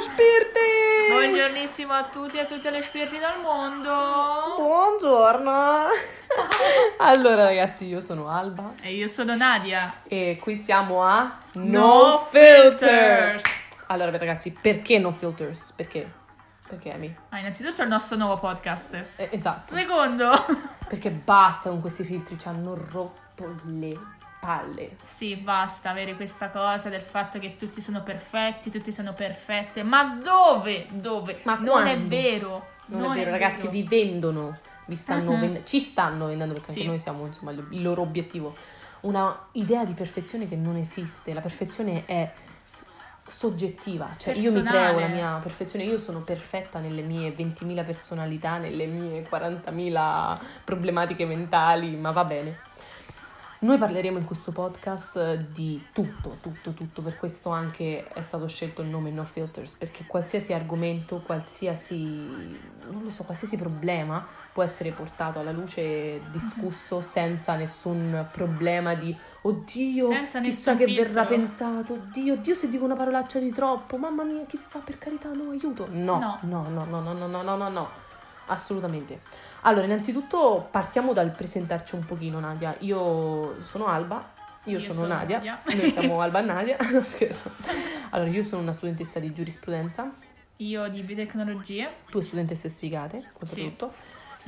Spirti! Buongiornissimo a tutti e a tutte le spiriti del mondo. Buongiorno! allora ragazzi, io sono Alba E io sono Nadia. e qui siamo a No Filters. Allora ragazzi, perché No Filters? Perché? Perché Amy? Ah, innanzitutto il nostro nuovo podcast. Eh, esatto. Secondo, Perché basta con questi filtri, ci hanno rotto le palle. sì, basta avere questa cosa del fatto che tutti sono perfetti, tutti sono perfette. Ma dove? Dove? Ma non è quando? vero. Non, è vero, ragazzi, vi vendono, vi stanno Mhm. vend- ci stanno vendendo perché anche Sì. noi siamo insomma il loro obiettivo. Una idea di perfezione che non esiste. La perfezione è soggettiva, cioè io mi Personale. creo la mia perfezione, io sono perfetta nelle mie 20.000 personalità, nelle mie 40.000 problematiche mentali, ma va bene. Noi parleremo in questo podcast eh, di tutto, tutto, tutto, per questo anche è stato scelto il nome No Filters, perché qualsiasi argomento, qualsiasi, non lo so, qualsiasi problema può essere portato alla luce, discusso senza nessun problema di oddio, Senza chissà che verrà filtro." pensato, oddio, oddio se dico una parolaccia di troppo, mamma mia, chissà, per carità, no, aiuto. No, No. no, no, no, no, no, no, no, no, no, assolutamente. Allora, innanzitutto partiamo dal presentarci un pochino, Nadia. Io sono Alba, io, Io sono, sono Nadia. Nadia. noi siamo Alba e Nadia, no scherzo. Allora, io sono una studentessa di giurisprudenza, io di biotecnologie. due studentesse sfigate, Sì.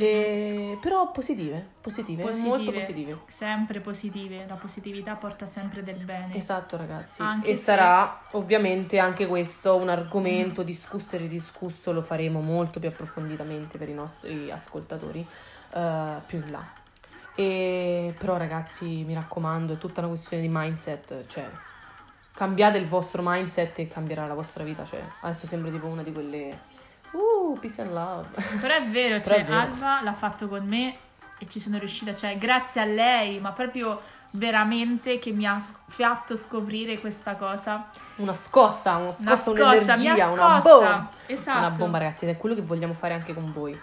E- però positive, positive, Positive. molto positive. Sempre positive. La positività porta sempre del bene. Esatto, ragazzi. Anche e se- sarà ovviamente anche questo un argomento discusso e ridiscusso, lo faremo molto più approfonditamente per i nostri ascoltatori eh, più in là. E, però, ragazzi, mi raccomando, è tutta una questione di mindset, cioè cambiate il vostro mindset e cambierà la vostra vita. Cioè, adesso sembra tipo una di quelle. Uh, peace and love. Però è vero, cioè è vero. Alba l'ha fatto con me e ci sono riuscita, cioè grazie a lei, ma proprio veramente che mi ha fatto scoprire questa cosa. Una scossa, una Una scossa, scossa, mi un'energia, ha una scossa. bomba. Esatto. Una bomba, ragazzi, ed è quello che vogliamo fare anche con voi.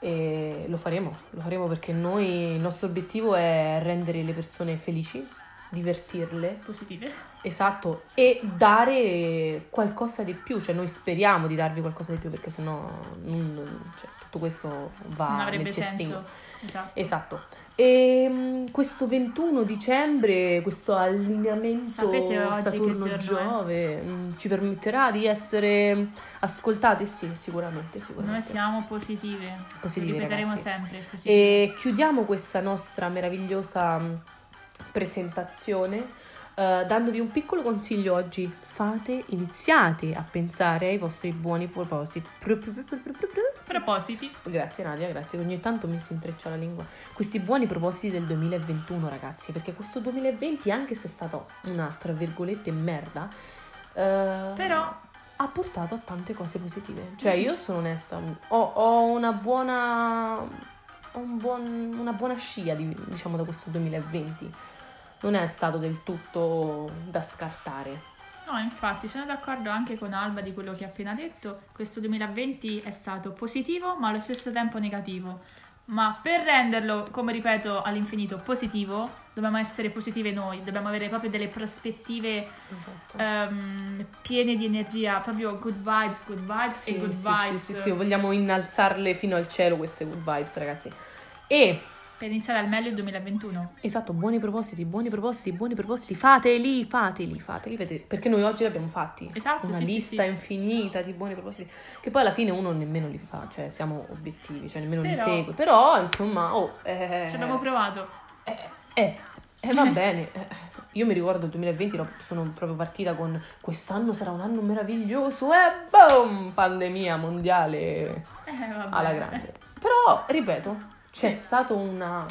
E lo faremo, lo faremo perché noi, il nostro obiettivo è rendere le persone felici, divertirle, Positive. esatto, e dare qualcosa di più. Cioè, noi speriamo di darvi qualcosa di più perché sennò non- cioè, tutto questo va non avrebbe nel cestino. senso. Esatto. Esatto. E mh, questo 21 dicembre, questo allineamento Saturno-Giove mh, ci permetterà di essere ascoltati? Sì, sicuramente, Noi sicuramente. siamo positive. Positive, Lo ripeteremo ragazzi. sempre. positive. E chiudiamo questa nostra meravigliosa mh, presentazione eh, dandovi un piccolo consiglio oggi. Fate, iniziate a pensare ai vostri buoni propositi. Pr- pr- pr- pr- pr- pr- Propositi. Grazie Nadia, grazie. Ogni tanto mi si intreccia la lingua. Questi buoni propositi del 2021, ragazzi, perché questo 2020, anche se è stato una, tra virgolette, merda, eh, Però ha portato a tante cose positive. Cioè, io sono onesta, ho, ho una buona. ho un buon- una buona scia, di- diciamo, da questo 2020. Non è stato del tutto da scartare. No, infatti, sono d'accordo anche con Alba di quello che ha appena detto. Questo 2020 è stato positivo, ma allo stesso tempo negativo. Ma per renderlo, come ripeto, all'infinito positivo, dobbiamo essere positive noi, dobbiamo avere proprio delle prospettive Esatto. ehm, piene di energia, proprio good vibes, good vibes Sì, e good sì, vibes. sì, sì, sì, vogliamo innalzarle fino al cielo queste good vibes, ragazzi. E Per iniziare al meglio il 2021. esatto, buoni propositi, buoni propositi, buoni propositi, fateli, fateli, fateli, perché noi oggi li abbiamo fatti. Esatto, Una sì, sì, lista sì. infinita di buoni propositi, che poi alla fine uno nemmeno li fa, cioè siamo obiettivi, cioè nemmeno li Però- segue. Però, insomma, oh, eh, Ci abbiamo provato. eh, eh, eh, va bene. eh, Io mi ricordo il 2020, no, sono proprio partita con quest'anno sarà un anno meraviglioso e boom, pandemia mondiale Eh, alla grande. Però, ripeto, c'è stato una...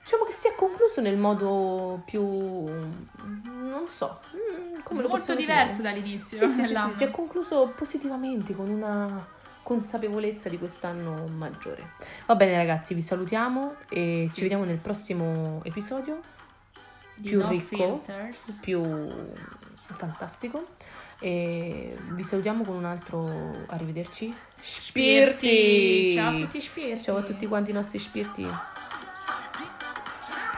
Diciamo che si è concluso nel modo più... non so, mm, come lo Molto diverso definire? dall'inizio Sì, sì, sì, sì, si è concluso positivamente con una consapevolezza di quest'anno maggiore. Va bene ragazzi, vi salutiamo e Sì. ci vediamo nel prossimo episodio Di più No ricco, Filters. più fantastico e vi salutiamo con un altro arrivederci. Spirti! Ciao a tutti spirti! Ciao a tutti quanti i nostri spirti.